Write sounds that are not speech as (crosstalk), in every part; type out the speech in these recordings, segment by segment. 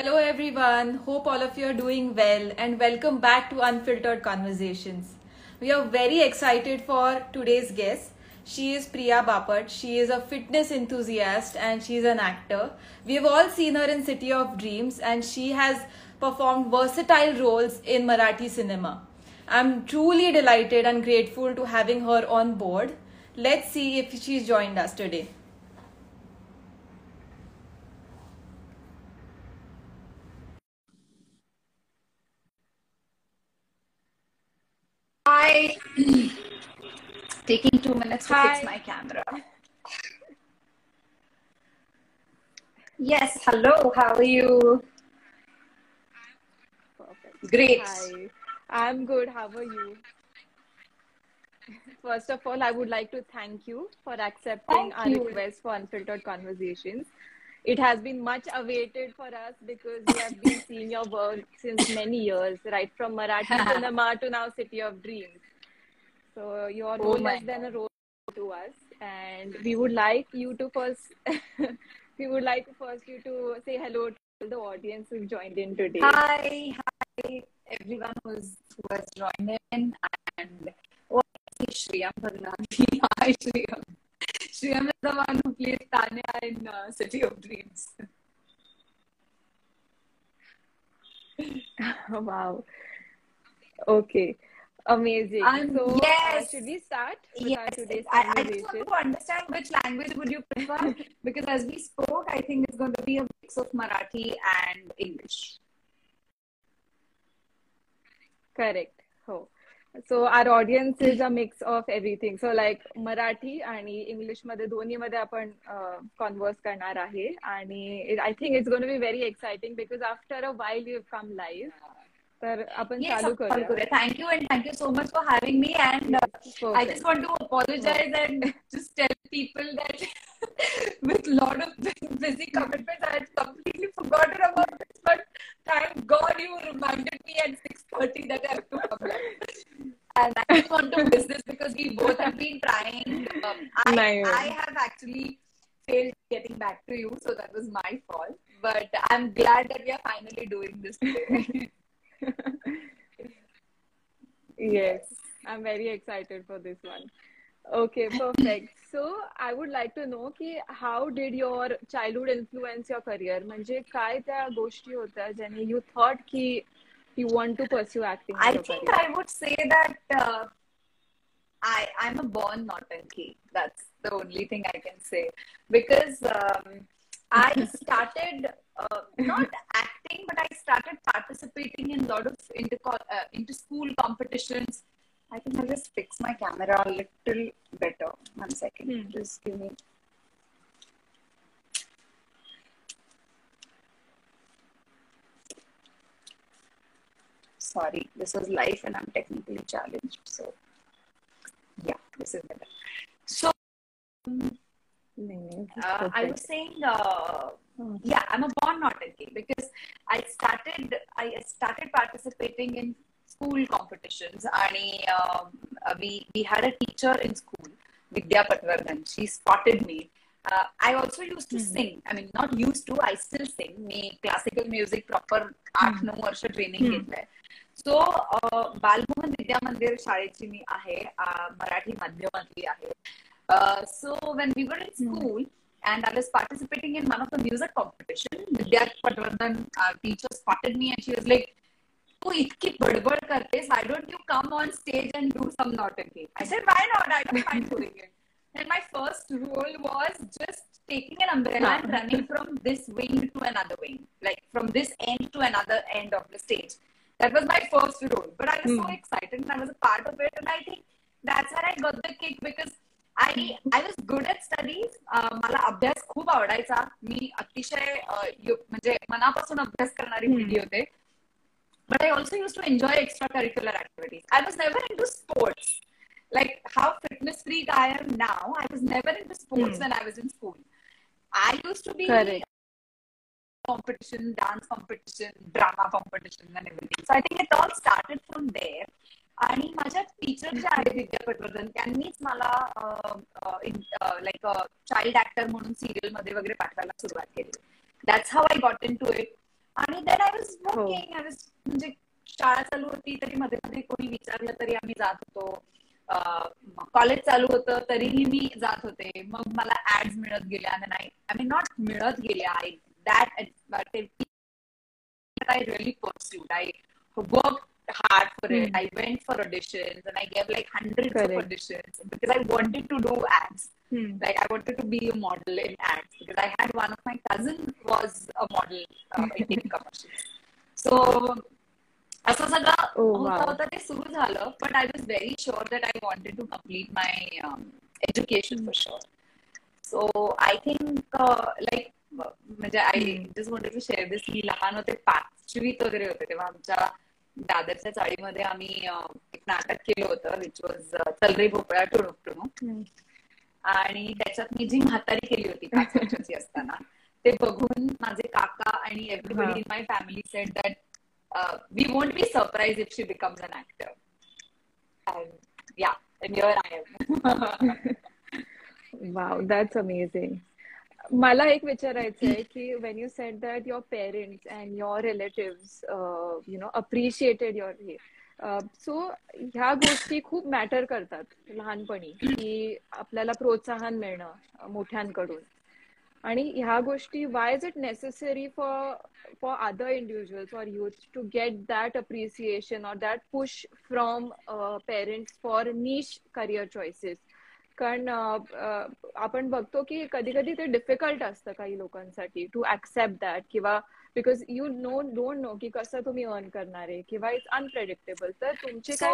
Hello, everyone. Hope all of you are doing well and welcome back to Unfiltered Conversations. We are very excited for today's guest. She is Priya Bapat. She is a fitness enthusiast and she is an actor. We have all seen her in City of Dreams and she has performed versatile roles in Marathi cinema. I'm truly delighted and grateful to having her on board. Let's see if she's joined us today. Hi. Taking two minutes to Hi. fix my camera. Yes, hello. How are you? Perfect. Great. Hi, I'm good. How are you? First of all, I would like to thank you for accepting Thank our you. request for Unfiltered Conversations. It has been much awaited for us because we have been seeing your work since many years, right from Marathi cinema (laughs) to now City of Dreams. So your Oh role my has been a role to us, and we would like you to first, (laughs) we would like first you to say hello to the audience who've joined in today. Hi, hi, everyone who's who has joined in, and oh, Shriyam Bhagnani. Hi, Shriyam. (laughs) Shriyam is the one who plays Tanya in uh, City of Dreams. Wow. Okay. Amazing. Um, so, yes. uh, should we start with Yes, today's I, I just want to understand which language would you prefer (laughs) because as we spoke, I think it's going to be a mix of Marathi and English. Correct. हो. So our audience is a mix of everything so like Marathi आणि इंग्लिशमध्ये दोन्ही मध्ये आपण converse करणार आहे. आणि I think it's gonna be very exciting because after a while you come live तर आपण Yes, चालू of course, करूया Korea. Thank you and thank you so much for having me. And uh, I Perfect. just want to apologize and just tell people that with a lot of (laughs) busy commitments, I had completely forgotten about this. But thank God you reminded me at 6.30 that I have to come back. And I just want to miss this because we both have been trying. Um, I, Nice. I have actually failed getting back to you, so that was my fault. But I'm glad that we are finally doing this today. (laughs) Yes, I'm very excited for this one. Okay, perfect. So I would like to know की how did your childhood influence your career? म्हणजे काय त्या गोष्टी होत्या ज्याने you thought की you want to pursue acting I as your think career? I would say that uh, I I'm a born Nautanki. That's the only thing I can say because um, I (laughs) started uh, not acting, but I started participating in a lot of inter, uh, inter school competitions. I think I'll just fix my camera a little better. One second. Mm. Just give me. Sorry, this is life and I'm technically challenged. So, yeah, this is better. So, um, uh, I was saying, uh, yeah, I'm a born Nautanki because I started I started participating in school competitions. And um, uh, we we had a teacher in school, Vidya Patwardhan. She spotted me. Uh, I also used to sing. I mean, not used to. I still sing. Me classical music proper आठ नऊ वर्ष training घेतलंय so Balmohan विद्या मंदिर शाळेची मी आहे मराठी माध्यमातली आहे Uh, so when we were in hmm. school and I was participating in one of the music competition, Vidya Patwardhan, our teacher spotted me and she was like, oh, why don't you come on stage and do some novelty?" I said, "Why not? I don't mind doing it." And my first role was just taking an umbrella and running from this wing to another wing, like from this end to another end of the stage. That was my first role. But I was mm. so hmm. excited and I was a part of it. And I think that's where I got the kick because I I was good at studies. Uh, मला अभ्यास खूप आवडायचा मी अतिशय uh, U- म्हणजे मनापासून अभ्यास करणारी मुलगी होते but I also used to enjoy extracurricular activities. I was never into sports. Like how fitness freak I am now, I was never into sports when I was in school. I used to be Correct. competition, dance competition, drama competition and everything. So I think it all started from there. आणि माझ्या teacher ज्या आहेत विद्या पटवर्धन त्यांनीच मला like child actor म्हणून सिरियलमध्ये वगैरे पाठवायला सुरुवात केली. That's how I got into it आणि then I was working I was म्हणजे शाळा चालू होती तरी मध्ये मध्ये कोणी विचारलं तरी आम्ही जात होतो. कॉलेज चालू होतं तरीही मी जात होते. मग मला ऍड्स मिळत गेल्या नाही आय मीन नॉट मिळत गेल्या. I that I really pursued I work hard for it. Hmm. I went for auditions and I gave like hundreds Correct. of auditions because I wanted to do ads. Hmm. Like I wanted to be a model in ads because I had one of my cousin was a model uh, in TV (laughs) commercials. So असं सगळं Oh, होता wow. होता ते सुरू झालं but I was very sure that I wanted to complete my education for sure so I think like म्हणजे I just wanted to share this मी लहान होते पाचवीत वगैरे होते तेव्हा आमच्या दादरच्या चाळीमध्ये आम्ही एक नाटक केलं होतं विच वॉज चलरे भोपळा टुणूक टुणूक Hmm. आणि त्याच्यात मी जी म्हातारी केली होती पाच वर्षाची असताना ते बघून माझे काका आणि. Everybody in my family said that we won't be surprised if she becomes an actor yeah your I am wow that's amazing मला एक विचारायचं आहे की when you said that your parents and your relative you know appreciated your हे so ह्या गोष्टी खूप matter करतात लहानपणी की आपल्याला प्रोत्साहन मिळणं मोठ्यांकडून. आणि ह्या गोष्टी why is it necessary for for other individuals or youth to get that appreciation or that push from parents for niche career choices कारण अ, अ, आपण बघतो की कधी कधी ते डिफिकल्ट असतं काही लोकांसाठी टू ऍक्सेप्ट दॅट किंवा because you know don't know की कसं तुम्ही अर्न करणार आहे किंवा इट्स अनप्रेडिक्टेबल तर तुमचे काय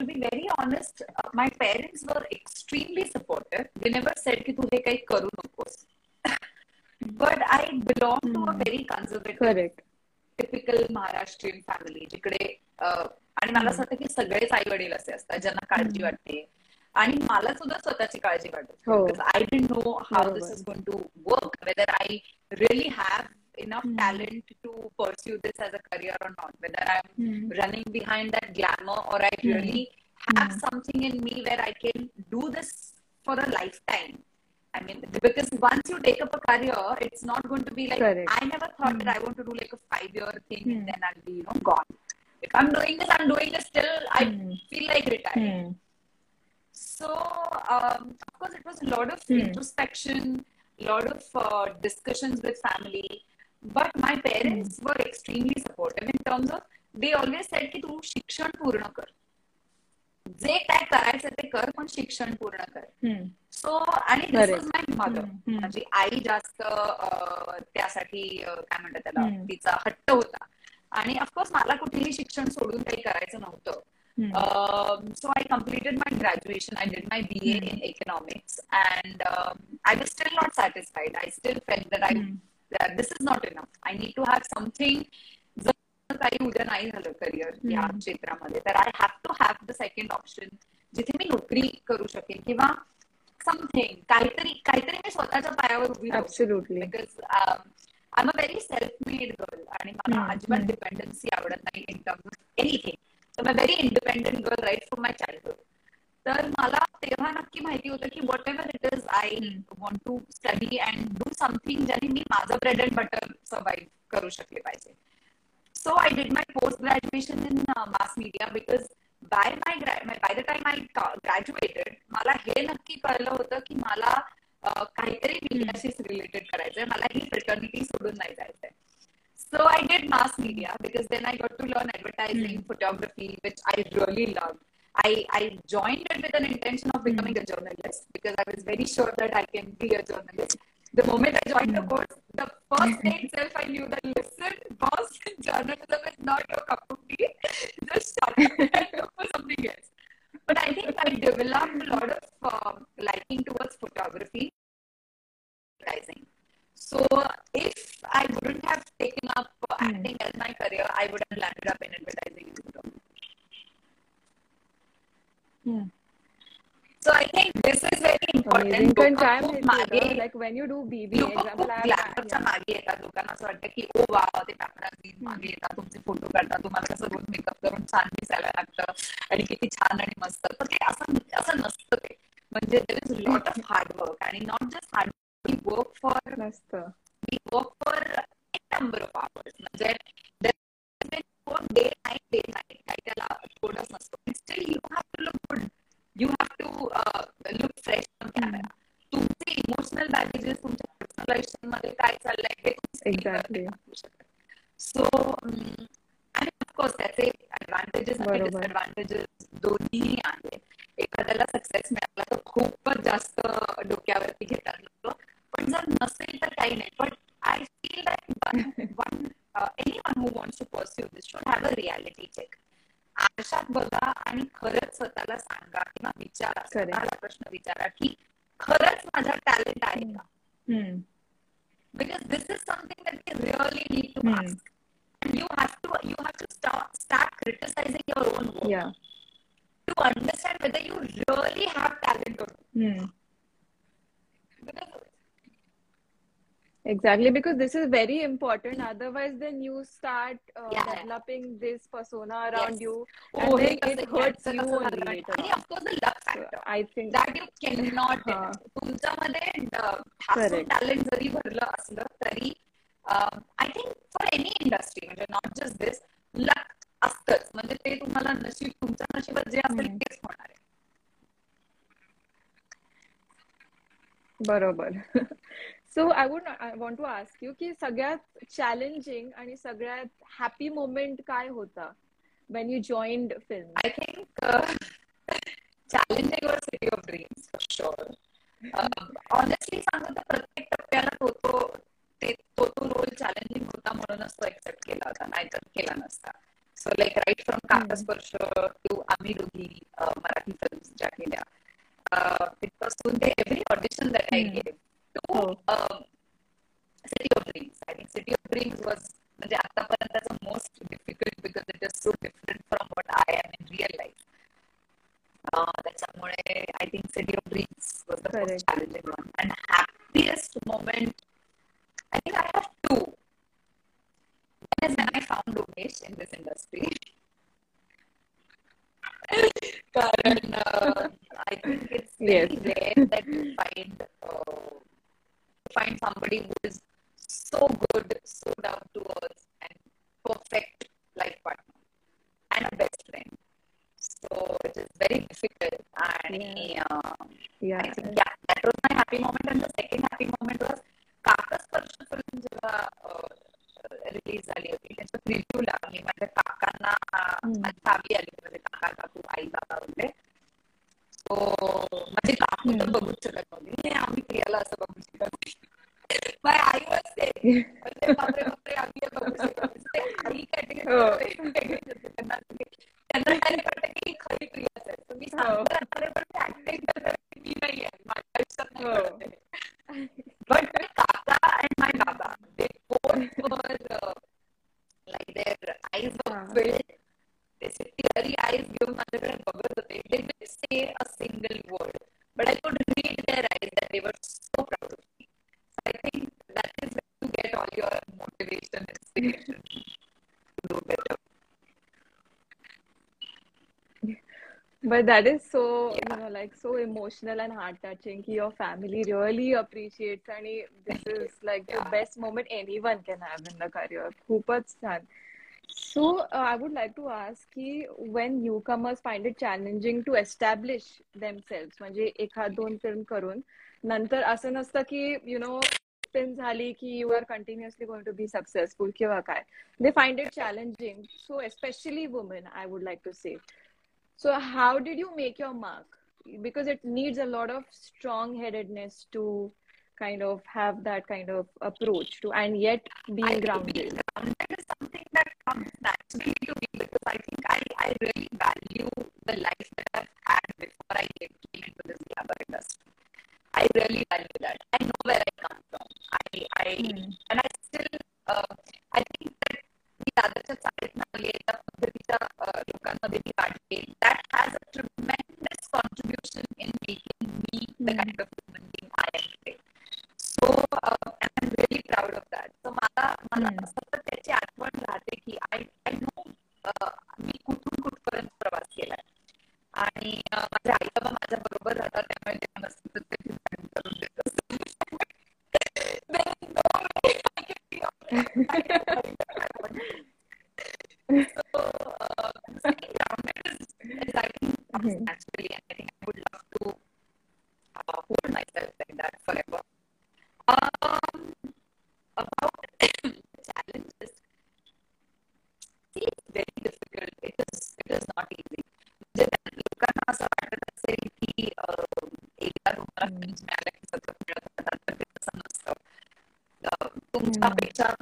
be very honest, uh, my parents were extremely supportive. They never said की तू हे काही करू नकोस. I belong to a Hmm. very conservative, correct typical Maharashtrian family जिकडे आणि मला असं वाटतं की सगळेच आई वडील असे असतात ज्यांना काळजी. वाटते आणि मला सुद्धा स्वतःची काळजी वाटत हो. आय डिंट नो हाऊ बरोबर. This is going to work whether I really have enough Hmm. talent to pursue this as a career or not whether i'm Hmm. running behind that glamour or I Hmm. really have Hmm. something in me where I can do this for a lifetime. I mean, because once you take up a career, it's not going to be like Correct. I never thought Hmm. that I want to do like a five year thing Hmm. and then I'll be, you know, gone. If I'm doing this, I'm doing this till I Hmm. feel like retiring. Hmm. So, um, of course, it was a lot of Hmm. introspection, a lot of uh, discussions with family. But my parents were extremely supportive in terms of they always said की तू शिक्षण पूर्ण कर जे काय करायचं ते कर पण शिक्षण पूर्ण कर Hmm. सो आणि दिस. Was my mother. माझी आई जास्त त्यासाठी काय म्हणतात त्याला. तिचा हट्ट होता आणि ऑफकोर्स मला कुठेही शिक्षण सोडून काही करायचं नव्हतं Hmm. Um, so I completed my graduation. I did my BA Hmm. in economics, and um, I was still not satisfied. I still felt that I Hmm. that this is not enough. I need to have something. जर काही उद्या नाही झालं career या Hmm. क्षेत्रामध्ये तर I have to have the second option जिथे मी नोकरी करू शकेन किंवा समथिंग काहीतरी काहीतरी मी स्वतःच्या पायावर उभी राहू Absolutely. Because I am a very self made girl आणि मला Hmm. अजिबात Hmm. डिपेंडन्सी आवडत नाही in terms of anything I very independent girl right from my childhood तर मला तेव्हा नक्की माहिती होतं की whatever it is I want to study and do something ज्याने मी माझं ब्रेड अँड बटर सर्वाईव्ह करू शकले पाहिजे. Post graduation in uh, mass media because by my gra- my- by the time I ca- graduated, मला हे नक्की कळलं होतं की मला काहीतरी मीडियाशी रिलेटेड करायचंय. मला ही फ्रेटर्निटी सोडून नाही जायचंय. So I did mass media because then I got to learn advertising, hmm. photography, which I really loved. I, I joined it with an intention of becoming hmm. a journalist because I was very sure that I can be a journalist. The moment I joined the course, the first hmm. day itself, I knew that listen, boss, (laughs) journalism is not your cup of tea. (laughs) Just shut up and (laughs) look for something else. But I think I developed a lot of um, liking towards photography, advertising. So if I wouldn't have taken up Hmm. acting as my career, I would have landed up in advertising. Hmm. So I think this is very important. पण मागे like when you do BBA लोक खूप example ग्लॅमरच्या मागे येतात लोकांना असं वाटतं की ओ वा ते पॅपराझी मागे येतात तुमचे फोटो काढतात तुम्हाला कसं रोज मेकअप करून छान दिसायला लागतं आणि किती छान आणि मस्त तर ते असं असं नसतं ते म्हणजे there is lot of hard work आणि not just hard we work for मस्त. Work for number of hours म्हणजे डे नाईट डे नाईट काही त्याला थोडंच नसतो still you have to look good you have to look fresh on camera तुमचे emotional baggages तुमच्या personal आयुष्यामध्ये मध्ये काय चाललंय हे एक्झॅक्टली सो मला सांगा किंवा विचारा. मला प्रश्न विचारा की खरंच माझा टॅलेंट आहे का? Because this is something that you really need to mask you have to you have to start criticising your own to understand whether you really have talent exactly because this is very important otherwise then you start Yeah. developing this persona around Yes. you, oh, and हे then it hurts you only on. of course the luck So factor I think that you cannot हा. तुमच्यामध्ये Correct. Talent जरी भरलं असलं तरी I think for any industry म्हणजे not just this luck असतंच म्हणजे ते तुम्हाला नशीब तुमच्या नशिबात जे असेल. तेच होणार आहे बरोबर so I would I want to ask you की सगळ्यात चॅलेंजिंग आणि सगळ्यात हॅपी मोमेंट काय होता when you joined film I think challenging your city of dreams for sure. Uh, honestly सांगतो तर प्रत्येक टप्प्याला तो तो ते तो तो रोल चॅलेंजिंग होता म्हणूनच तो एक्सेप्ट केला होता नाहीतर केला नसता. So like right from कागदस्पर्श to आम्ही दोघी uh, मराठी फिल्म ज्या केल्या. तिथपासून ते every audition that I hmm. Gave to हो. City of Dreams I think City of Dreams was म्हणजे आतापर्यंतचं most difficult because it is so different from what I am in real life त्याच्यामुळे I think City of Dreams was the Correct. Most challenging one and happiest moment I think I have to One is when I found Umesh in this industry. (laughs) कारण uh, I think it's very Yes. rare that you find uh, find somebody who is so good, so down to earth, and perfect life partner and a best friend. So it is very difficult. And uh, Yeah. I think yeah, that was my happy moment. And the second happy moment was Kaaksparsh film जेव्हा release झाली होती त्याच्या प्रिव्ह्यूला मी माझ्या काकांना हम्म. माझ्या गावी आली होती माझे काका काकू आई बाबा वगैरे सो माझी काकू तर. बघूच शकत नव्हती "नाही, आम्ही प्रियाला असं बघू शकत नाही." माझी आई वाजते (laughs) म्हणजे बापरे बापरे आम्ही हे बघू शकत आई. कॅटेगरी त्यांना त्यांना direct वाटतं की ही खरी प्रियाच आहे So मी हो. सांगते, "अरे, पण ते acting करते मी नाही आहे माझ्या आयुष्यात नाही हो. घडत आहे." But my Kaka and my Baba, they both were uh, like their eyes were Ah. filled. They said teary eyes घेऊन माझ्याकडे बघत होते. They didn't say a single word, but I could read their eyes that they were so proud of me. So I think that is where you get all your motivation, inspiration to do better. But that is so, Yeah. you know, like so emotional and heart touching. Your family really appreciates, and this is like the Yeah. best moment anyone can have in the career. खूपच छान. So uh, I would like to ask की when newcomers find it challenging to establish themselves, म्हणजे एखाद दोन film करून नंतर असं नसतं की यु नो फिल्म झाली की you are continuously going to be successful किंवा काय they find it challenging so especially women I would like to say So, how did you make your mark? Because it needs a lot of strong headedness to kind of have that kind of approach to, and yet being grounded. Being grounded is something that comes naturally to me because I think I, I really value the life that I've had before I came into this glamour industry. I really value that. I know where I come from. I, I mm. and I still, uh, I think that the other side now the uh, Lokana that has a tremendous contribution in making me the kind of 啊，对呀。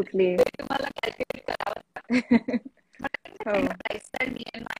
absolutely. (laughs) हो.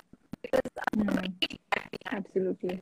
absolutely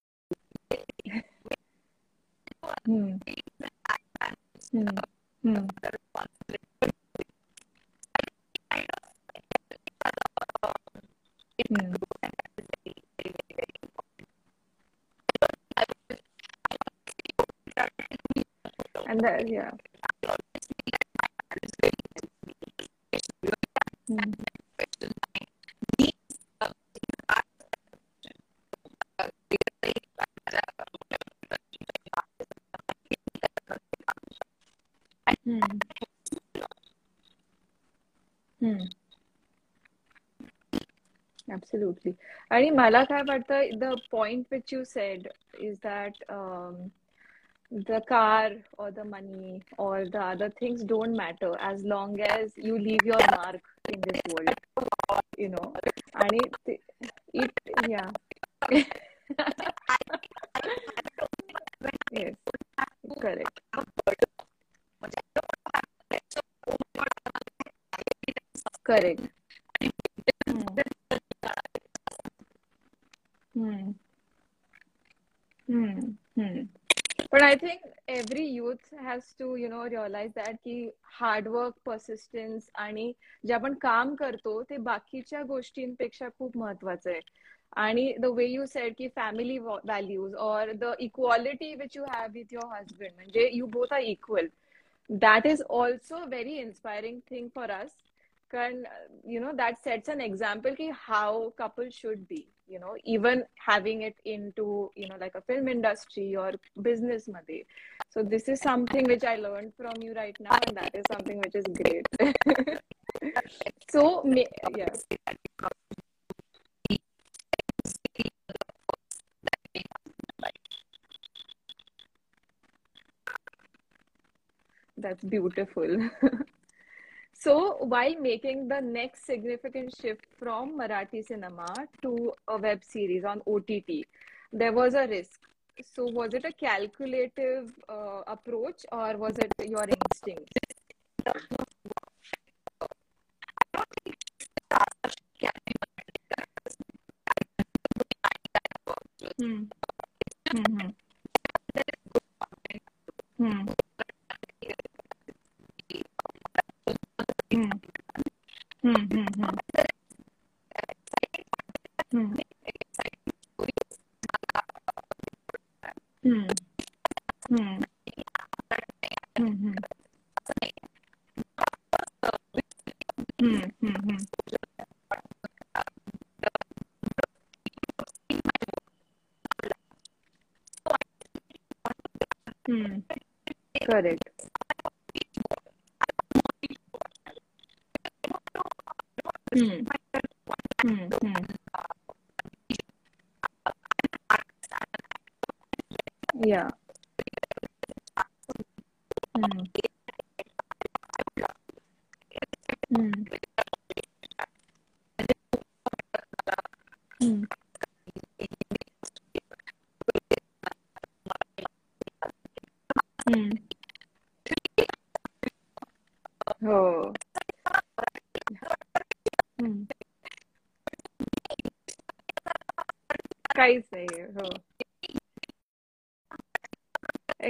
and that yeah. Mm. Mm. Absolutely. I mean, Malak, I the, the point which you said is that um, the car or the money or the other things don't matter as long as you leave your mark in this world you know. And it, hard work persistence आणि जे आपण काम करतो ते बाकीच्या गोष्टींपेक्षा खूप महत्वाचं आहे. आणि द वे यू सेड की family values or the equality which you have with your husband म्हणजे you both are equal that is also very inspiring thing for us कारण you know that sets an example की how couple should be you know even having it into you know like a film industry or business madhe so this is something which i learned from you right now and that is something which is great. (laughs) So yeah. That's beautiful (laughs) So, while making the next significant shift from Marathi cinema to a web series on OTT, there was a risk. So, was it a calculative uh, approach or was it your instinct? Hmm. Correct. Mm. mm. Mm. Yeah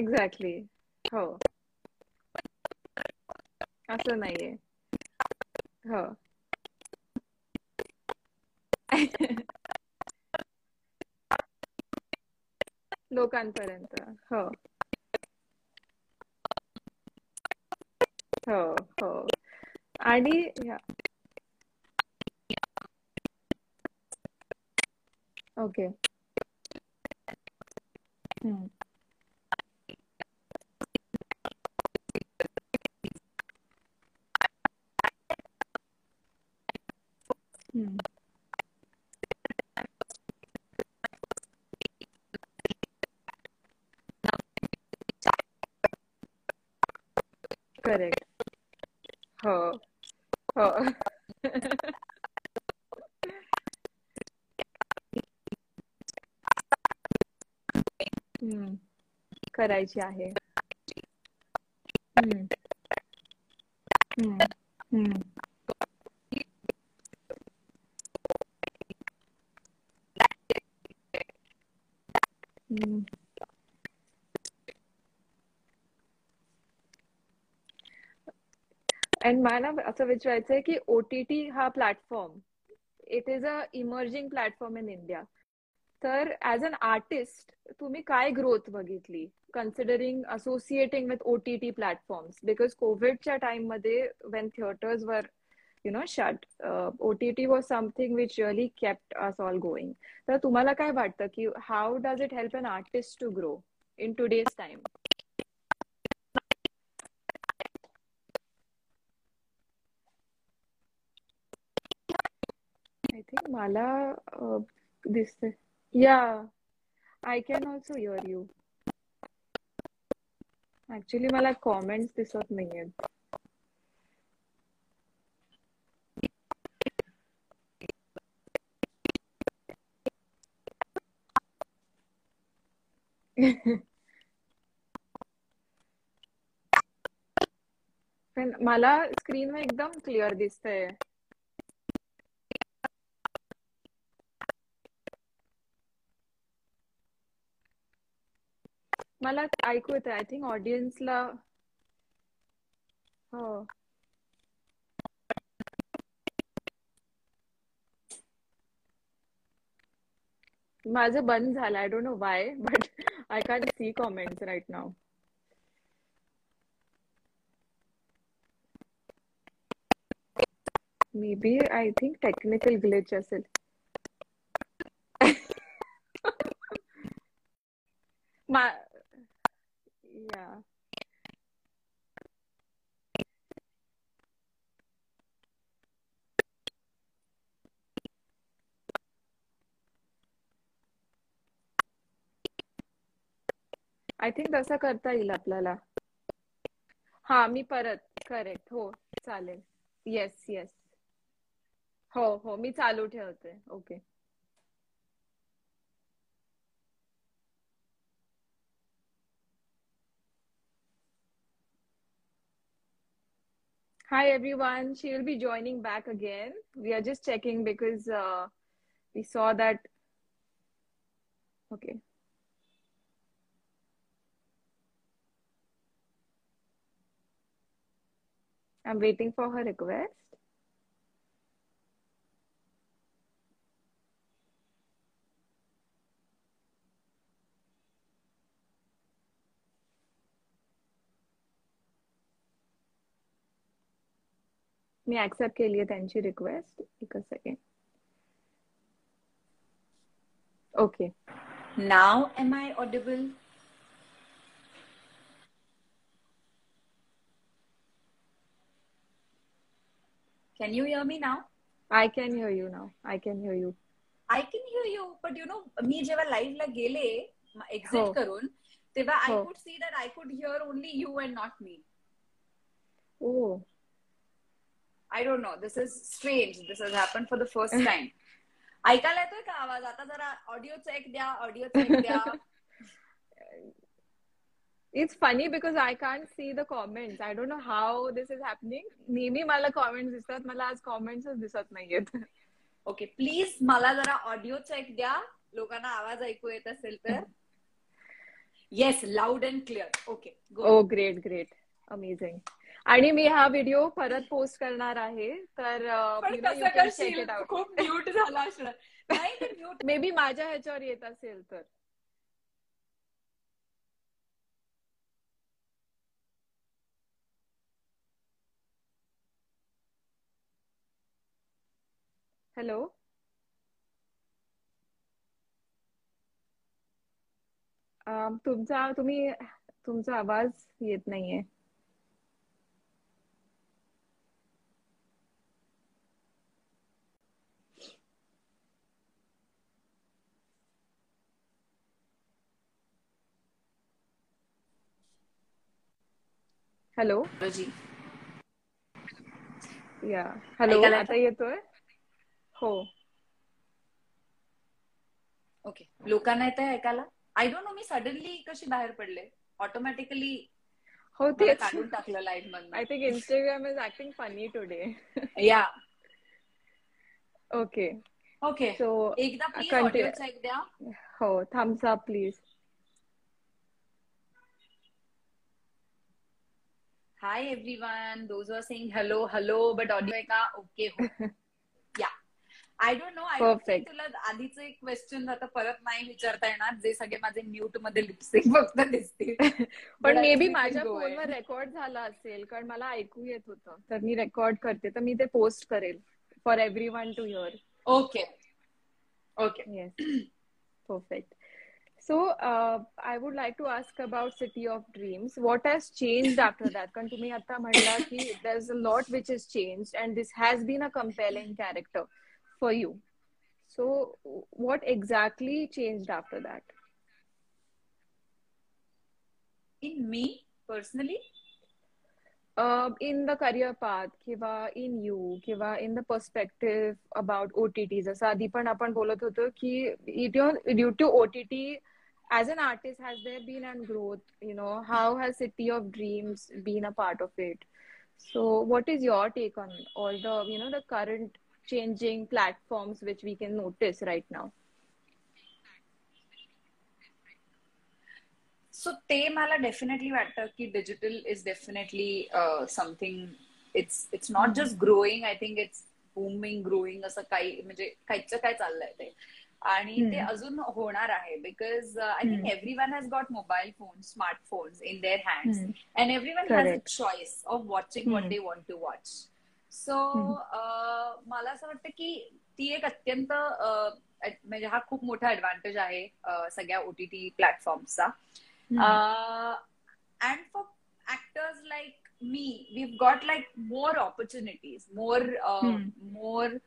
exactly हो. असं नाहीये. हो. लोकांपर्यंत. हो. हो हो. आणि okay हम्म हम्म करेक्ट हो हो हम्म करायची आहे. मला असं विचारायचंय की ओटीटी हा platform it is a emerging platform in India तर ऍज अन आर्टिस्ट तुम्ही काय ग्रोथ बघितली? Considering associating with OTT platforms because कोविडच्या टाइममध्ये वेन थिएटर्स वर you know shut OTT was something which really kept us all going तर तुम्हाला काय वाटतं की how does it help an artist to grow in today's time think मला दिसते या I can also your you actually मला कॉमेंट्स दिसत नाहीये (laughs) पण मला स्क्रीनवर एकदम क्लिअर दिसतंय. मला ऐकू येत आय थिंक ऑडियन्सला हो. माझं बंद झालं. I don't know why but I can see comments right now may be I think technical glitch असेल. (laughs) मा या आय थिंक तसं करता येईल आपल्याला. हा मी परत करेक्ट हो चालेल. येस येस हो हो मी चालू ठेवते. Okay Hi everyone. She will be joining back again. We are just checking because uh, we saw that. Okay. I'm waiting for her request. मी ऍक्सेप्ट केली आहे त्यांची रिक्वेस्ट एकच second okay Now, am I audible? Can you hear me now? I can hear you now I can hear you I can hear you, but you know, मी जेव्हा live ला गेले हो. एक्झिट करून तेव्हा आय हो. Could see that I could hear only you and not me oh I don't know this is strange this has happen for the first time ऐकायला येतोय का आवाज आता जरा ऑडिओ चेक द्या ऑडिओ चेक (laughs) द्या. It's funny because I can't see the comments. I don't know how this is happening. नेहमी मला कॉमेंट्स दिसतात. मला आज कॉमेंट्सच दिसत नाहीयेत. ओके प्लीज मला जरा ऑडिओ चेक द्या. लोकांना आवाज ऐकू येत असेल तर. Yes loud and clear okay oh great great amazing आणि मी हा व्हिडिओ परत पोस्ट करणार आहे. तर खूप म्यूट झाला असणार. म्यूट मे बी माझ्या ह्याच्यावर येत असेल तर. हॅलो तुमचा तुम्ही तुमचा आवाज येत नाहीये. हॅलो. जी. या. हॅलो आता येतोय? हो. ओके. लोकांना येत ऐकायला? आय डोंट नो मी सडनली कशी बाहेर पडले? ऑटोमॅटिकली हो तेच. काढून टाकलं लाइट मधून. I think Instagram is acting funny today yeah. Okay okay so एकदा प्लीज चेक द्या. हो thumbs up please hi everyone those are saying hello hello but audio आहे का ओके हो. या आय डोंट नो आय. तुला आधीचं एक क्वेश्चन आता परत नाही विचारता येणार जे सगळे माझे म्यूटमध्ये लिपस्टिक (laughs) फक्त दिसतील. (laughs) पण But मे बी माझ्या फोनवर. रेकॉर्ड झाला असेल कारण मला ऐकू येत होतं. तर मी रेकॉर्ड करते. तर मी ते पोस्ट करेल for everyone to your okay okay yes perfect so I would like to ask about city of dreams what has change after that कारण तुम्ही आता म्हणला की there is a lot which is change and this has been a compelling character for you so what exactly change after that in me personally uh, in the career path किंवा in you किंवा in the perspective about OTT जसं आधी पण आपण बोलत होतो की due to OTT as an artist has there been a growth you know how has city of dreams been a part of it so what is your take on all the you know the current changing platforms which we can notice right now so ते मला definitely वाटतं की digital is definitely something it's it's not just growing I think it's booming growing असं काही म्हणजे काहीच काय चाललंय ते आणि ते. अजून होणार आहे because I think. Everyone has got mobile phone smartphones in their hands. And everyone has a. Choice of watching what hmm. They want to watch so मला असं वाटतं की ती एक अत्यंत म्हणजे हा खूप मोठा ऍडव्हान्टेज आहे सगळ्या ओटीटी प्लॅटफॉर्मचा and for actors like me we got like more opportunities more more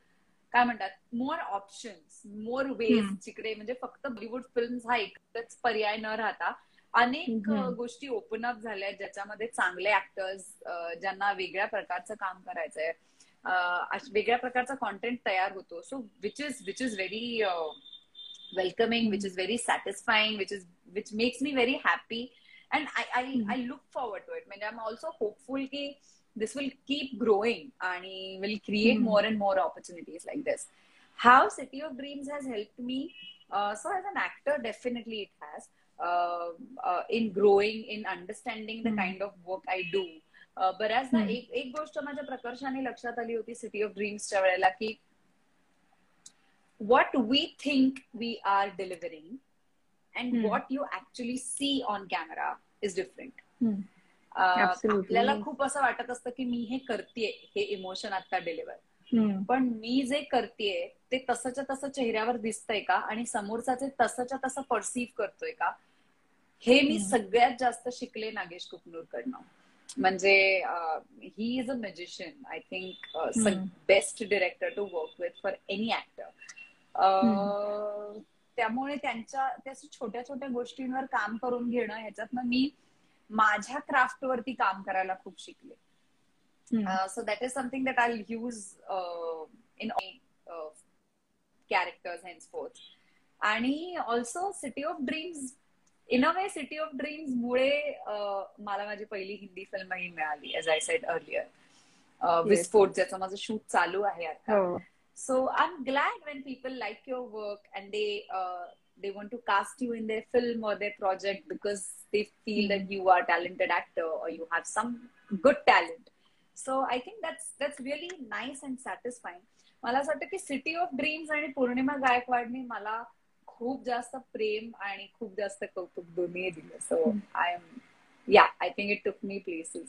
काय म्हणतात? मोर ऑप्शन्स मोर वेज जिकडे म्हणजे फक्त बॉलिवूड फिल्म हा एकच पर्याय न राहता अनेक गोष्टी ओपन अप झाल्या ज्याच्यामध्ये चांगले ऍक्टर्स ज्यांना वेगळ्या प्रकारचं काम करायचंय. वेगळ्या प्रकारचा कॉन्टेंट तयार होतो. So which is which is very welcoming which is very satisfying which is which makes me very happy and I I I look forward to it म्हणजे आय एम ऑल्सो होपफुल की this will keep growing and will create mm-hmm. more and more opportunities like this. How City of Dreams has helped me. Uh, so as an actor, definitely it has. Uh, uh, in growing, in understanding the mm-hmm. kind of work I do. बऱ्याचदा एक एक गोष्ट माझ्या प्रकर्षाने लक्षात आली होती city of ड्रीम्सच्या वेळेला की what we think we are delivering and hmm. what you actually see on camera is different. Hmm. आपल्याला खूप असं वाटत असतं की मी हे करतेय हे इमोशन आता डिलिव्हर पण मी जे करतेय ते तसंच्या तसं चेहऱ्यावर दिसतंय का? आणि समोरचा ते तसंच्या तसं परसिव्ह करतोय का? हे मी सगळ्यात जास्त शिकले नागेश कुकनूरकडनं. म्हणजे he is a magician I think best director to work with for any actor त्यामुळे त्यांच्या त्या छोट्या छोट्या गोष्टींवर काम करून घेणं ह्याच्यातनं मी माझ्या क्राफ्ट वरती काम करायला खूप शिकले. So that is something that I use in characters henceforth आणि also City of Dreams in a way City of Dreams मुळे मला माझी पहिली हिंदी फिल्मही मिळाली as I set earlier Visfot ज्याचं माझं शूट चालू आहे आता. So I am glad when people like your work and they they want to cast you in their film or their project because they feel that you are a talented actor or you have some good talent so i think that's that's really nice and satisfying मला असं वाटतं की City of Dreams आणि पौर्णिमा गायकवाडने मला खूप जास्त प्रेम आणि खूप जास्त कौतुक दोन्ही दिलं so I am yeah I think it took me places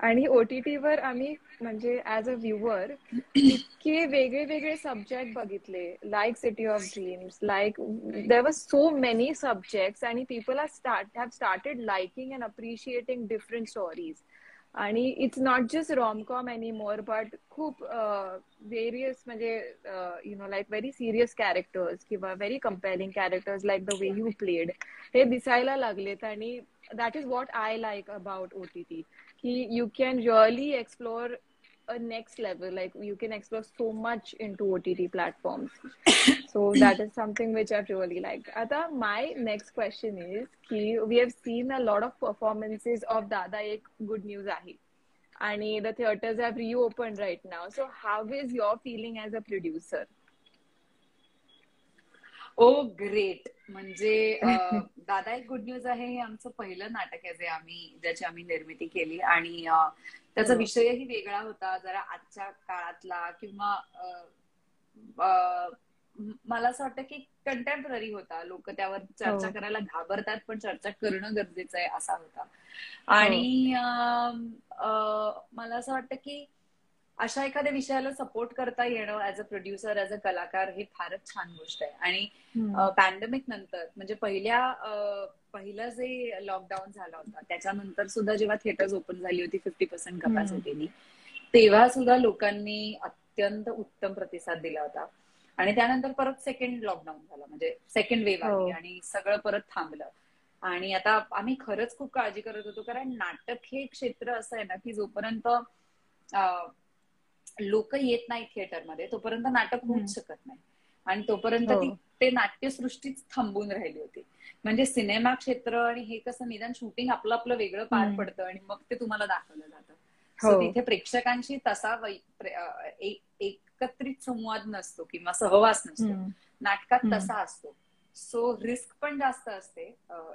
आणि ओटीटी वर आम्ही म्हणजे ऍज अ व्ह्युअर इतके वेगळे वेगळे सब्जेक्ट बघितले. Like City of Dreams like there वर सो मेनी सब्जेक्ट आणि people are start have started liking and appreciating different stories आणि it's not just romcom any more but खूप वेरियस म्हणजे you know like very serious characters किंवा very comparing characters like the way you played हे दिसायला लागलेत. आणि that is what I like about OTT you can really explore a next level like you can explore so much into ott platforms (coughs) so that is something which i've really liked Ata, my next question is ki we have seen a lot of performances of dada ek good news ahi and the theaters have reopened right now so how is your feeling as a producer oh great म्हणजे (laughs) दादा एक good news आहे हे आमचं पहिलं नाटक आहे जे आम्ही ज्याची आम्ही निर्मिती केली आणि त्याचा हो. विषयही वेगळा होता जरा आजच्या काळातला किंवा मला असं वाटतं की कंटेम्पररी होता लोक त्यावर चर्चा हो. करायला घाबरतात पण चर्चा करणं गरजेचं आहे असा होता आणि मला असं वाटतं की अशा एखाद्या विषयाला सपोर्ट करता येणं as a producer as a कलाकार हे फारच छान गोष्ट आहे. आणि पॅन्डेमिक नंतर म्हणजे पहिल्या पहिलं जे लॉकडाऊन झाला होता त्याच्यानंतर सुद्धा जेव्हा थिएटर्स ओपन झाली होती फिफ्टी पर्सेंट कपॅसिटीनी तेव्हा सुद्धा लोकांनी अत्यंत उत्तम प्रतिसाद दिला होता. आणि त्यानंतर परत सेकंड लॉकडाऊन झाला म्हणजे सेकंड वेव्ह आली हो. आणि सगळं परत थांबलं. आणि आता आम्ही खरंच खूप काळजी करत होतो कारण नाटक हे क्षेत्र असं आहे ना की जोपर्यंत लोक येत नाही थिएटरमध्ये तोपर्यंत नाटक होऊच शकत नाही. आणि तोपर्यंत ती हो. ते नाट्यसृष्टीच थांबून राहिली होती. म्हणजे सिनेमा क्षेत्र आणि हे कसं निदान शूटिंग आपलं आपलं वेगळं पार पडतं आणि मग ते तुम्हाला दाखवलं जातं. हो. तिथे प्रेक्षकांशी तसा एकत्रित संवाद नसतो किंवा सहवास नसतो. नाटकात तसा असतो. सो रिस्क पण जास्त असते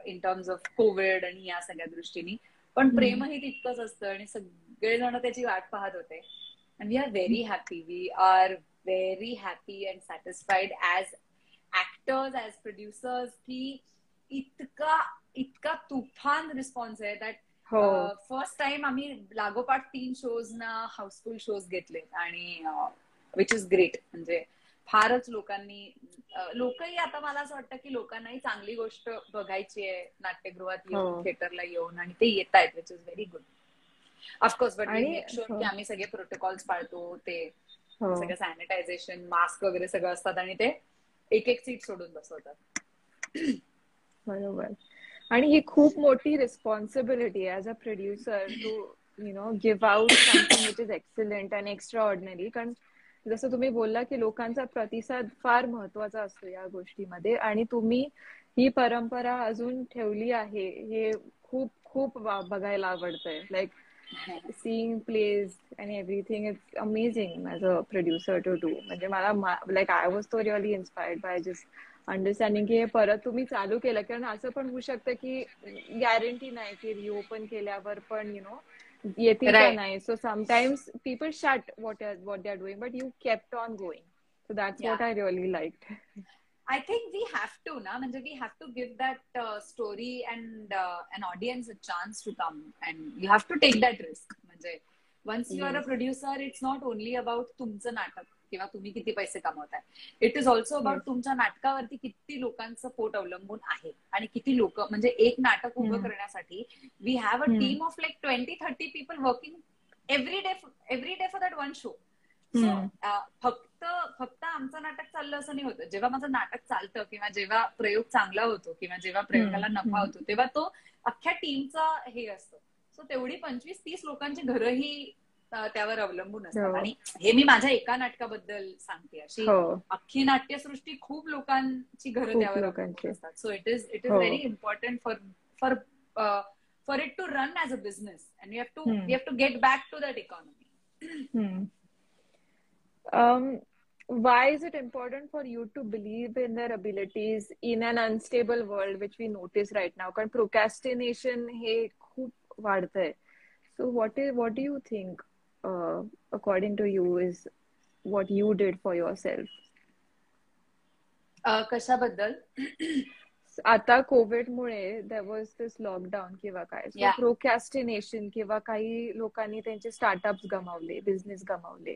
इन टर्म्स ऑफ कोविड आणि या सगळ्या दृष्टीने. पण प्रेमही तितकंच असतं आणि सगळेजण त्याची वाट पाहत होते. And we are very happy. We are very happy and satisfied as actors as producers की इतका इतका तुफान रिस्पॉन्स आहे दॅट फर्स्ट टाइम आम्ही लागोपाठ तीन शोज ना हाऊसफुल शोज घेतले आणि विच इज ग्रेट म्हणजे फारच लोकांनी लोकही आता मला असं वाटतं की लोकांनाही चांगली गोष्ट बघायची आहे. नाट्यगृहात येऊन थिएटरला येऊन आणि ते येत आहेत which is very good of course but की आम्ही सगळे प्रोटोकॉल्स पाळतो ते सगळं सॅनिटायझेशन मास्क वगैरे सगळं असतात आणि ते एक एक सीट सोडून बसवतात. बरोबर. आणि ही खूप मोठी responsibility as a producer to you know give out something which is excellent and extraordinary कारण जसं तुम्ही बोलला की लोकांचा प्रतिसाद फार महत्त्वाचा असतो या गोष्टीमध्ये आणि तुम्ही ही परंपरा अजून ठेवली आहे हे खूप खूप बघायला आवडतंय. Like seeing plays and everything is amazing as a producer to do म्हणजे मला लाईक आय वॉज तो really inspired by just understanding की हे परत तुम्ही चालू केलं. कारण असं पण होऊ शकतं की गॅरंटी नाही की रिओपन केल्यावर पण यु नो येतील का नाही. So sometimes people shut what what they are doing but you kept on going so that's what I really like I think we have to ना म्हणजे we have to give that story and an audience a chance to come and you have to take that risk म्हणजे once you are a producer it's not only about तुमचं नाटक किंवा तुम्ही किती पैसे कमवताय इट इज ऑल्सो अबाउट तुमच्या नाटकावरती किती लोकांचं पोट अवलंबून आहे आणि किती लोक म्हणजे एक नाटक उभं करण्यासाठी we have a team of like twenty thirty people working every day every day for that one show फक्त फक्त आमचं नाटक चाललं असं नाही होतं. जेव्हा माझं नाटक चालतं किंवा जेव्हा प्रयोग चांगला होतो किंवा जेव्हा प्रयोगाला नफा होतो तेव्हा तो अख्ख्या टीमचा हे असतो. सो तेवढी पंचवीस तीस लोकांची घरही त्यावर अवलंबून असतात. आणि हे मी माझ्या एका नाटकाबद्दल सांगते. अशी अख्खी नाट्यसृष्टी खूप लोकांची घरं त्यावर अवलंबून असतात. So it is it is very important for for for it to run as a business and you have to you have to get back to that economy why is it important for you to believe in their abilities in an unstable world which we notice right now कारण procrastination हे खूप वाढतंय so what is what do you think uh, according to you is what you did for yourself uh, कशाबद्दल (clears throat) आता कोविडमुळे there was this lockdown किंवा काय. Procrastination किंवा काही लोकांनी त्यांचे स्टार्टअप गमावले बिझनेस गमावले.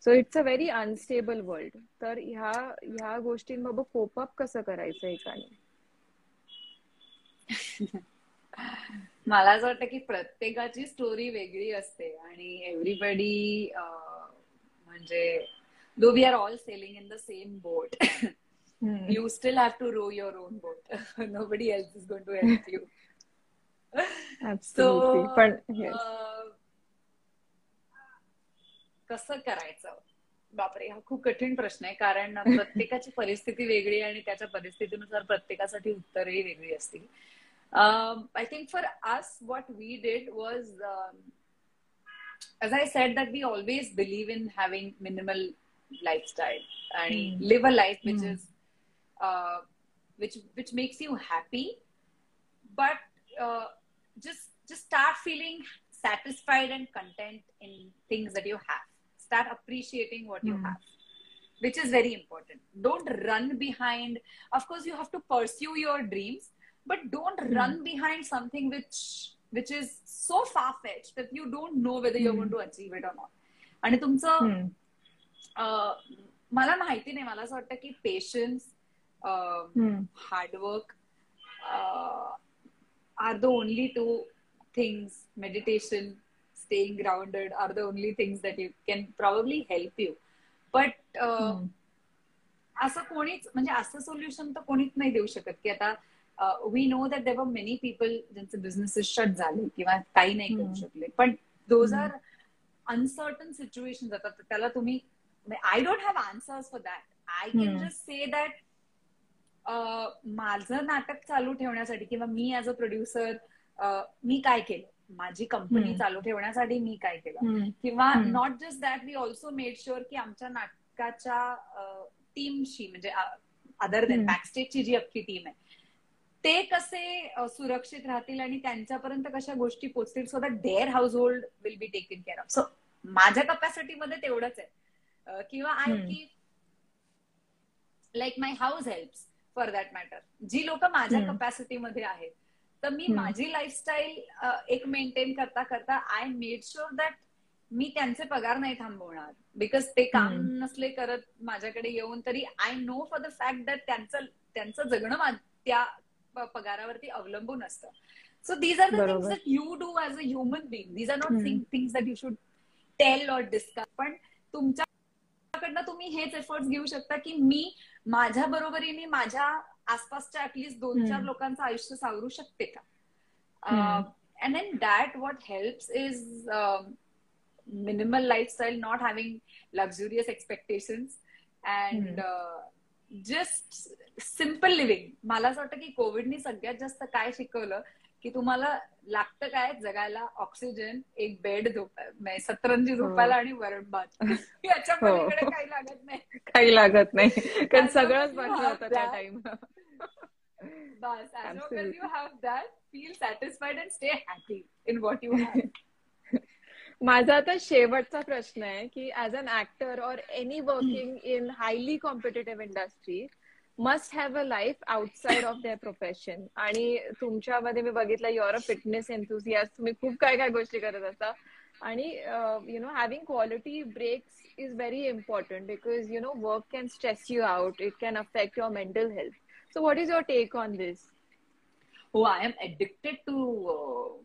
So it's a very unstable world तर ह्या ह्या गोष्टींबाबत कोप अप कसं करायचं एकाने? (laughs) मला असं वाटतं की प्रत्येकाची स्टोरी वेगळी असते आणि एव्हरीबडी म्हणजे though we are all sailing in the same boat you still have to row your own boat nobody else is gone to help you so पण कसं करायचं? बापरे हा खूप कठीण प्रश्न आहे कारण प्रत्येकाची (laughs) परिस्थिती वेगळी आणि त्याच्या परिस्थितीनुसार प्रत्येकासाठी उत्तरही वेगळी असतील. I think for us, what we did was, um, as I said, that we always believe in having minimal lifestyle and mm. live a life which mm. is uh, which which makes you happy, but uh, just just start feeling satisfied and content in things that you have. Start appreciating what mm. you have which is very important. Don't run behind. Of course, you have to pursue your dreams, but don't mm. run behind something which which is so far fetched that you don't know whether you're mm. going to achieve it or not आणि तुमचं मला माहिती नाही मला असं वाटतं की patience hard work are the only two things meditation staying grounded are the only things that you can probably help you but असं कोणीच म्हणजे असं सोल्युशन तर कोणीच नाही देऊ शकत की आता we know that there many people ज्यांचे बिझनेसेस शट झाले किंवा काही नाही करू शकले. पण दोज आर अनसर्टन सिच्युएशन जातात त्याला तुम्ही I don't have answers for that I can just say that माझं नाटक चालू ठेवण्यासाठी किंवा मी ऍज अ प्रोड्युसर मी काय केलं? माझी कंपनी चालू ठेवण्यासाठी मी काय केलं? किंवा not just that we also made sure की आमच्या नाटकाच्या टीमशी म्हणजे अदर दॅन बॅकस्टेजची जी अख्खी टीम आहे ते कसे सुरक्षित राहतील आणि त्यांच्यापर्यंत कशा गोष्टी पोचतील so that their household will be taken care of so माझ्या कपॅसिटीमध्ये तेवढंच आहे. किंवा आय की like my house helps for that matter. जी लोक माझ्या कपॅसिटीमध्ये आहेत तर मी माझी लाईफस्टाईल एक मेंटेन करता करता आय मेड शुअर दॅट मी त्यांचे पगार नाही थांबवणार. बिकॉज ते काम नसले करत माझ्याकडे येऊन तरी I know for the fact that त्यांचं त्यांचं जगणं त्या पगारावरती अवलंबून असतं. So these are the things that you do as a human being these are not things that you should tell or discuss पण तुमच्याकडनं तुम्ही हेच एफर्ट्स घेऊ शकता की मी माझ्या बरोबरीने माझ्या आसपासच्या ऍटलिस्ट दोन चार लोकांचं आयुष्य सावरू शकते का? And in that what helps is lifestyle, not having luxurious expectations, and uh, just simple living. मला असं वाटतं की कोविडनी सगळ्यात जास्त काय शिकवलं? की तुम्हाला लागतं काय जगायला ऑक्सिजन एक बेड झोपाय सतरंजी झोपायला आणि वरण भात. (laughs) याच्या पलीकडे काही लागत नाही. काही लागत नाही. (laughs) कारण सगळंच बाकी होतं त्या time bus (laughs) long you have that feel satisfied and stay happy in what you have. माझा आता शेवटचा प्रश्न आहे की as an actor or any working in highly competitive industry must have a life outside of their profession आणि तुमच्यामध्ये मी बघितलं युअर अ फिटनेस एन्थुसियास तुम्ही खूप काय काय गोष्टी करत असता. आणि you know having quality breaks is very important because you know work can stress you out it can affect your mental health so what is your take on this हो I am addicted to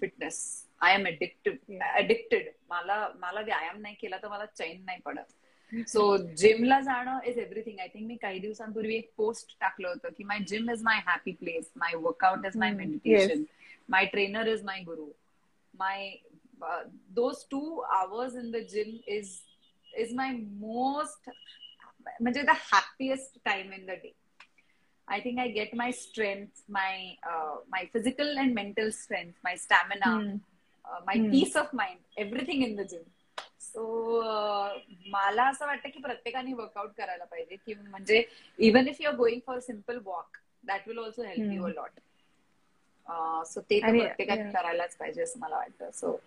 fitness I am addicted addicted मला मला व्यायाम नाही केला तर मला चैन नाही पडत. सो जिमला जाणं इज एव्हरीथिंग आय थिंक मी काही दिवसांपूर्वी एक पोस्ट टाकलं होतं की my gym is my happy place my workout is my meditation my trainer is my guru my those two hours in the gym is is my most म्हणजे the happiest time in the day I think I get my strength, my uh, my physical and mental strength, my stamina, mm. My peace of mind everything in the gym so मला असं वाटतं की प्रत्येकाने workout करायला पाहिजे. की म्हणजे even if you are going for simple walk that will also help you a lot so ते प्रत्येकाने करायलाच पाहिजे असं मला वाटतं. So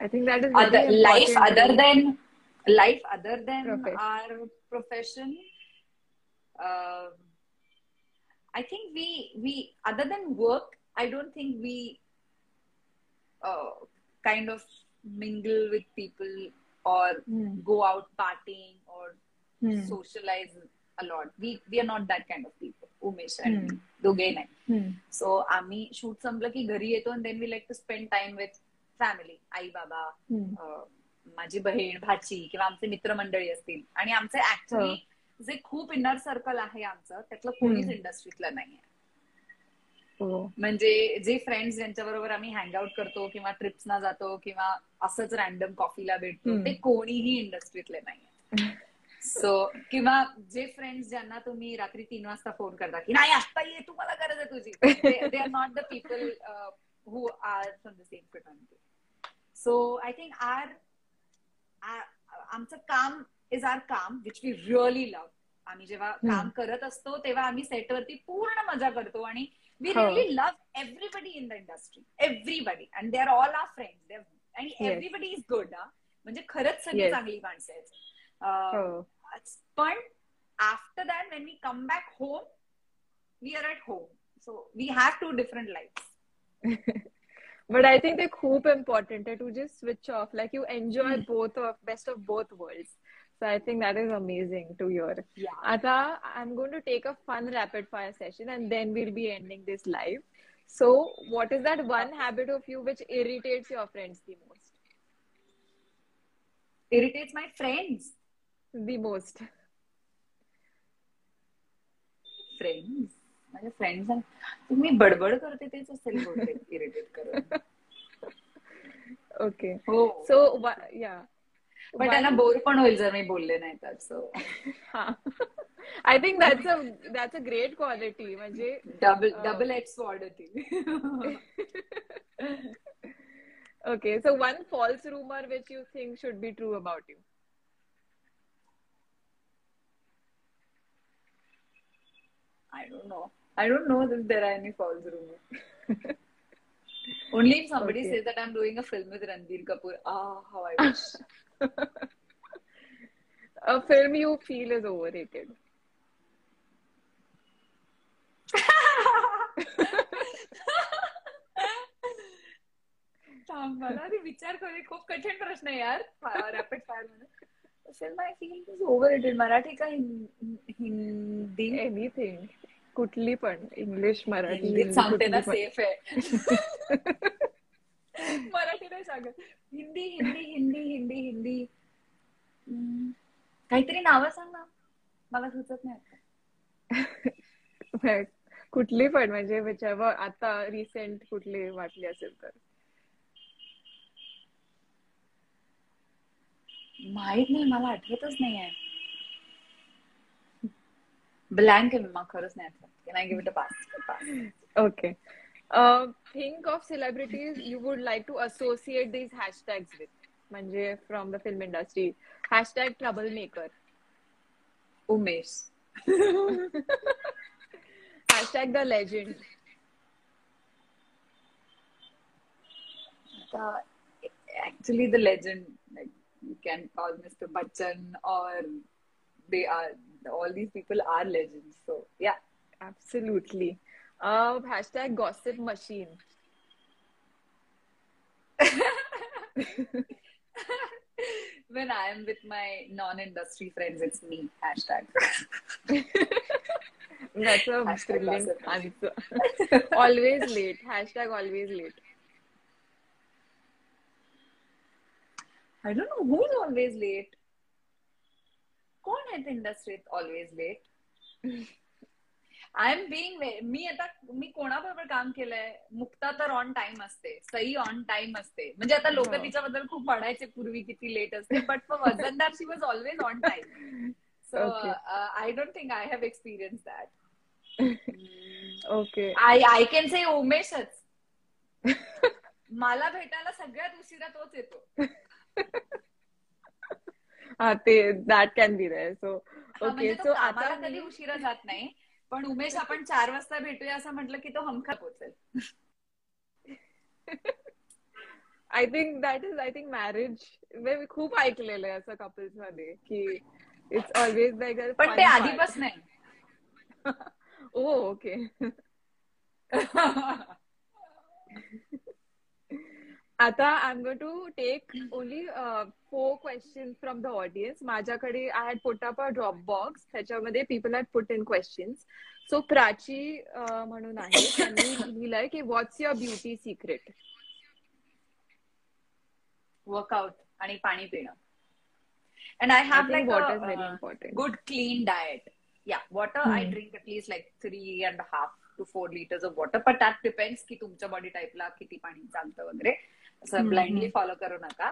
I think that is life other than life other than our profession I think we we other than work, I don't think we uh, kind of mingle with people or mm. go out partying or mm. socialize a lot. We we are not that kind of people. Umesh and mm. दोघे नाही so आम्ही shoot संपलं की घरी येतो then we like to spend time with family आई बाबा माझी बहीण भाची किंवा आमचे मित्रमंडळी असतील आणि आमचे ऍक्च्युली जे खूप इनर सर्कल आहे आमचं त्यातलं कोणीच इंडस्ट्रीतलं नाहीये हो. म्हणजे जे फ्रेंड्स ज्यांच्याबरोबर आम्ही हँगआउट करतो किंवा ट्रिप्सना जातो किंवा असंच रॅन्डम कॉफीला भेटतो ते कोणीही इंडस्ट्रीतले नाही सो किंवा जे फ्रेंड्स ज्यांना तुम्ही रात्री तीन वाजता फोन करता की नाही आता ये तुम्हाला गरज आहे तुझी. They are not the people who are from the same fraternity so I think our आमचं काम इज आर काम विच वी रिअली लव्ह आम्ही जेव्हा काम करत असतो तेव्हा आम्ही सेटवरती पूर्ण मजा करतो आणि we oh. really love everybody in the industry everybody and they're all our friends they're and yes. everybody is good huh? म्हणजे खरंच सगळी चांगली माणसं आहेत पण after that when we come back home we are at home so we have two different life (laughs) but I think they're खूप important to just switch off. Like you enjoy mm. both of best of both worlds. So I think that is amazing to hear. Yeah. Ata, I'm going to take a fun rapid fire session and then we'll be ending this live. So, what is that one habit of you which irritates your friends the most? Irritates my friends? The most. Friends? माझ्या friends तुम्ही बडबड करते तेच असेल (laughs) irritate करून okay हो so या पण त्यांना बोर पण होईल जर मी बोलले नाही तर so I think that's a that's a great quality म्हणजे डबल डबल एक्स वॉर्ड होती okay so one false rumour which you think should be true about you I don't know. I don't know if there are any false rumors. (laughs) Only if somebody okay. says that I'm doing a film with Ranbir Kapoor. Ah, how I wish. (laughs) a film you feel is overrated. मला विचार करे खूप कठीण प्रश्न आहे यार rapid फायरमध्ये film I feel is overrated Marathi का Hindi anything कुठली पण इंग्लिश मराठी सांगते ना सेफ आहे मराठी नाही सांगत हिंदी हिंदी हिंदी हिंदी हिंदी. काहीतरी नावं सांग ना. मला सुचत नाही (laughs) कुठली पण म्हणजे whichever आता रिसेंट कुठली वाटली असेल तर. माहीत नाही मला आठवतच नाही आहे. ब्लँक आहे मग खरंच नाही आठवत. I give it a pass? (laughs) pass. Uh, think of celebrities you would like to associate these hashtags with. Manje from the film industry. Hashtag troublemaker. Umesh. (laughs) Hashtag the legend. The, actually, the legend. Like you can call Mr. Bachchan or they are all these people are legends. So yeah, absolutely. Uh, hashtag gossip machine. (laughs) when I am with my non-industry friends, it's me. Hashtag. (laughs) That's a Hashtag brilliant gossip answer. (laughs) always late. Hashtag always late. I don't know who's always late. कोण आहे इंडस्ट्रीत always late I am being मी आता मी कोणाबरोबर काम केलंय मुक्ता तर on time असते सई ऑन टाइम असते. म्हणजे आता लोक हो. तिच्याबद्दल खूप म्हणायचे पूर्वी किती लेट असते but for Vazandar she was always on time so. I don't think I have experience that Okay. I I can say उमेशच मला भेटायला सगळ्यात उशिरा तोच येतो. (laughs) हा ते that can be so okay so आता कधी उशिरा जात नाही. पण उमेश आपण चार वाजता भेटूया असं म्हटलं की तो हमखास पोचेल I think that is I think marriage मी खूप ऐकलेलं आहे असं कपल्समध्ये की इट्स ऑलवेज लाईक पण ते आधीपासून ओ ओके (laughs) (laughs) आता I am going to take only four question from the audience माझ्याकडे I had put up a drop box त्याच्यामध्ये people had put in questions so Prachi अं, म्हणून आहे. त्यांनी (coughs) लिहिलंय की what's your beauty secret workout आणि पाणी पिणं. And I have like water is very important good clean diet या water I. Drink at least like three and half to four litres of water पण दॅट डिपेंड्स की तुमच्या body टाईपला किती पाणी चालतं वगैरे. असं हम्म, ब्लाइंडली हम्म. फॉलो करू नका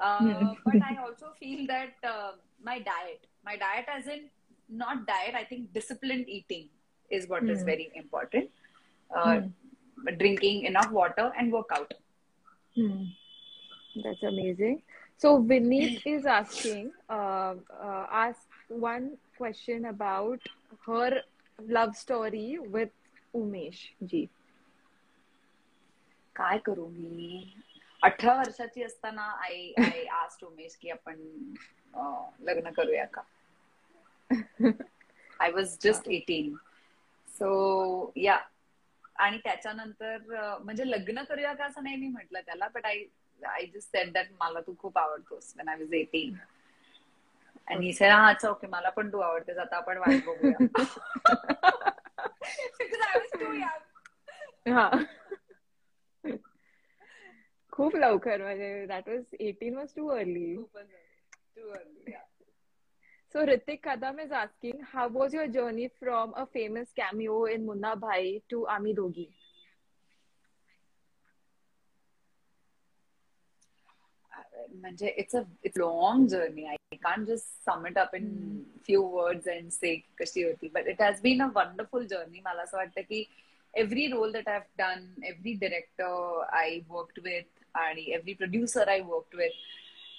हम्म. But I also feel that my diet my diet as in not diet I think discipline eating is what is Hmm. Very important drinking enough water and workout Hmm. That's amazing. So Vineet (clears throat) is asking, uh, uh, ask one question about her love story with Umesh ji. काय करू मी अठरा वर्षाची असताना आई I asked Umesh की आपण लग्न करूया का? I was just eighteen so या आणि त्याच्यानंतर म्हणजे लग्न करूया का असं नाही मी म्हटलं त्याला but I I just said that मला तू खूप आवडतोस वेन आय वॉज एटीन आणि सर हा अच्छा ओके मला पण तू आवडतेस. आता आपण वाट बघूया (laughs) Because I was too young. हा खूप लवकर म्हणजे that was eighteen was too early. So Ritik Kadam is asking, how was your journey from a famous cameo in Munna Bhai to Ami Dogi? म्हणजे it's a it's long journey I can't just sum it up in few words and say कशी होती but it has been a wonderful journey मला असं वाटतं की every role that I have done every director I worked with आणि every producer I worked with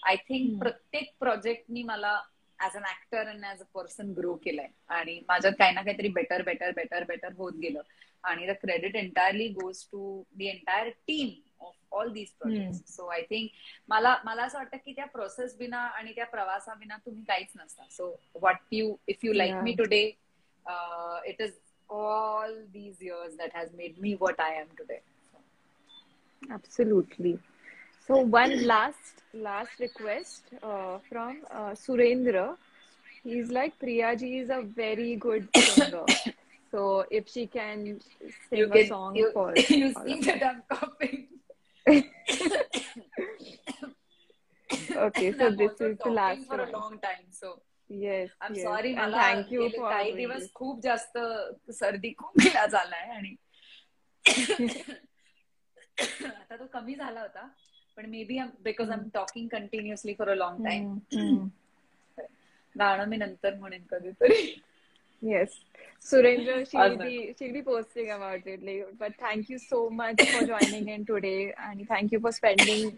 I think. प्रत्येक प्रोजेक्टनी मला as an actor and as a person grow केलंय. आणि माझ्यात काही ना काहीतरी बेटर बेटर बेटर बेटर होत गेलं. आणि the credit entirely goes to the entire team of all these project so I think मला मला असं वाटतं की त्या प्रोसेस बिना आणि त्या प्रवासाविना तुम्ही काहीच नसता. So what you if you like. Me today it is all these years that has made me what I am today Absolutely. So one last last request uh, from uh, Surendra. He's like Priyaji is a very good singer. so if she can sing You a can- song you, for (laughs) you all see of that I'm coughing. (coughs) Okay, And so I'm this also is the talking last for a one. long time. So Yes, I'm yes. sorry And मला thank you गेले for काही doing दिवस this. खूप जास्त सर्दी खोकला झालाय आणि (coughs) आता तो कमी झाला होता पण maybe because I am talking continuously for a long time गाणं मी नंतर म्हणेन कधीतरी. येस सुरेंद्र शिर्डी शिर्डी पोहोचते का वाटते but thank you so much for joining in today आणि thank you for spending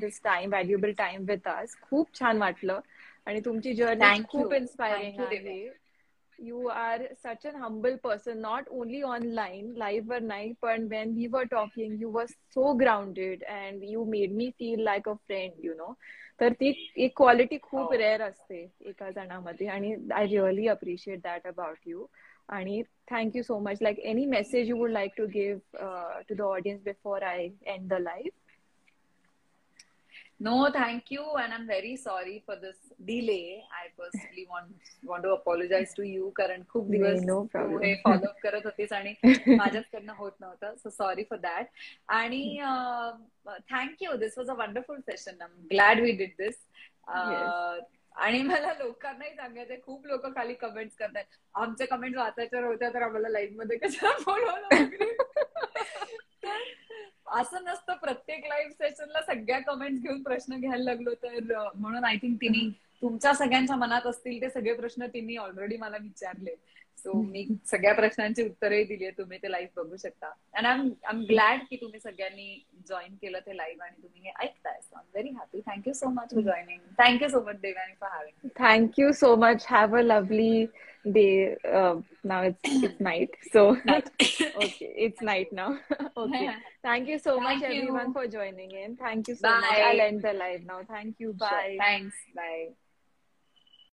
this time valuable time with us खूप छान वाटलं. आणि तुमची जर्नी खूप इन्स्पायरिंग आहे. You are such an humble person, not only online, live or नाही, पण when we were talking, you were so grounded and you made me feel like a friend, you know. तर ती एक quality खूप Oh. Rare असते एका जणामध्ये आणि I really appreciate that about you आणि thank you so much like any message you would like to give to the audience before I end the life No, thank you, and I'm very sorry for this delay. I personally want want to apologize to you. कारण खूप दिवस तू. हे follow up करत होतीस आणि (laughs) माझ्याचकडनं होत नव्हतं so sorry for that आणि thank you this was a wonderful session I am glad we did this आणि मला लोकांनाही सांगायचं खूप लोक खाली कमेंट्स करतात आमचे कमेंट वाचायच्या होत्या तर आम्हाला लाईव्हमध्ये कशाला बोलवलं (laughs) असं नसतं प्रत्येक लाईव्ह सेशनला सगळ्या कमेंट्स घेऊन प्रश्न घ्यायला लागलो तर म्हणून आय थिंक तिने तुमच्या सगळ्यांच्या मनात असतील ते सगळे प्रश्न तिने ऑलरेडी मला विचारले. सो मी सगळ्या प्रश्नांची उत्तरही दिली आहे तुम्ही ते लाईव्ह बघू शकता. अँड आय एम ग्लॅड की तुम्ही सगळ्यांनी जॉईन केलं ते लाईव्ह आणि तुम्ही हे ऐकताय. So I am very happy thank you so much for joining thank you so much Devani for having thank you so much have a lovely they uh, now it's it's night. So night. (laughs) okay it's night now. (laughs) Okay. Thank you so thank much you. everyone for joining in. Thank you so bye. much i'll end the live now. Thank you. Bye. Sure. thanks. Bye.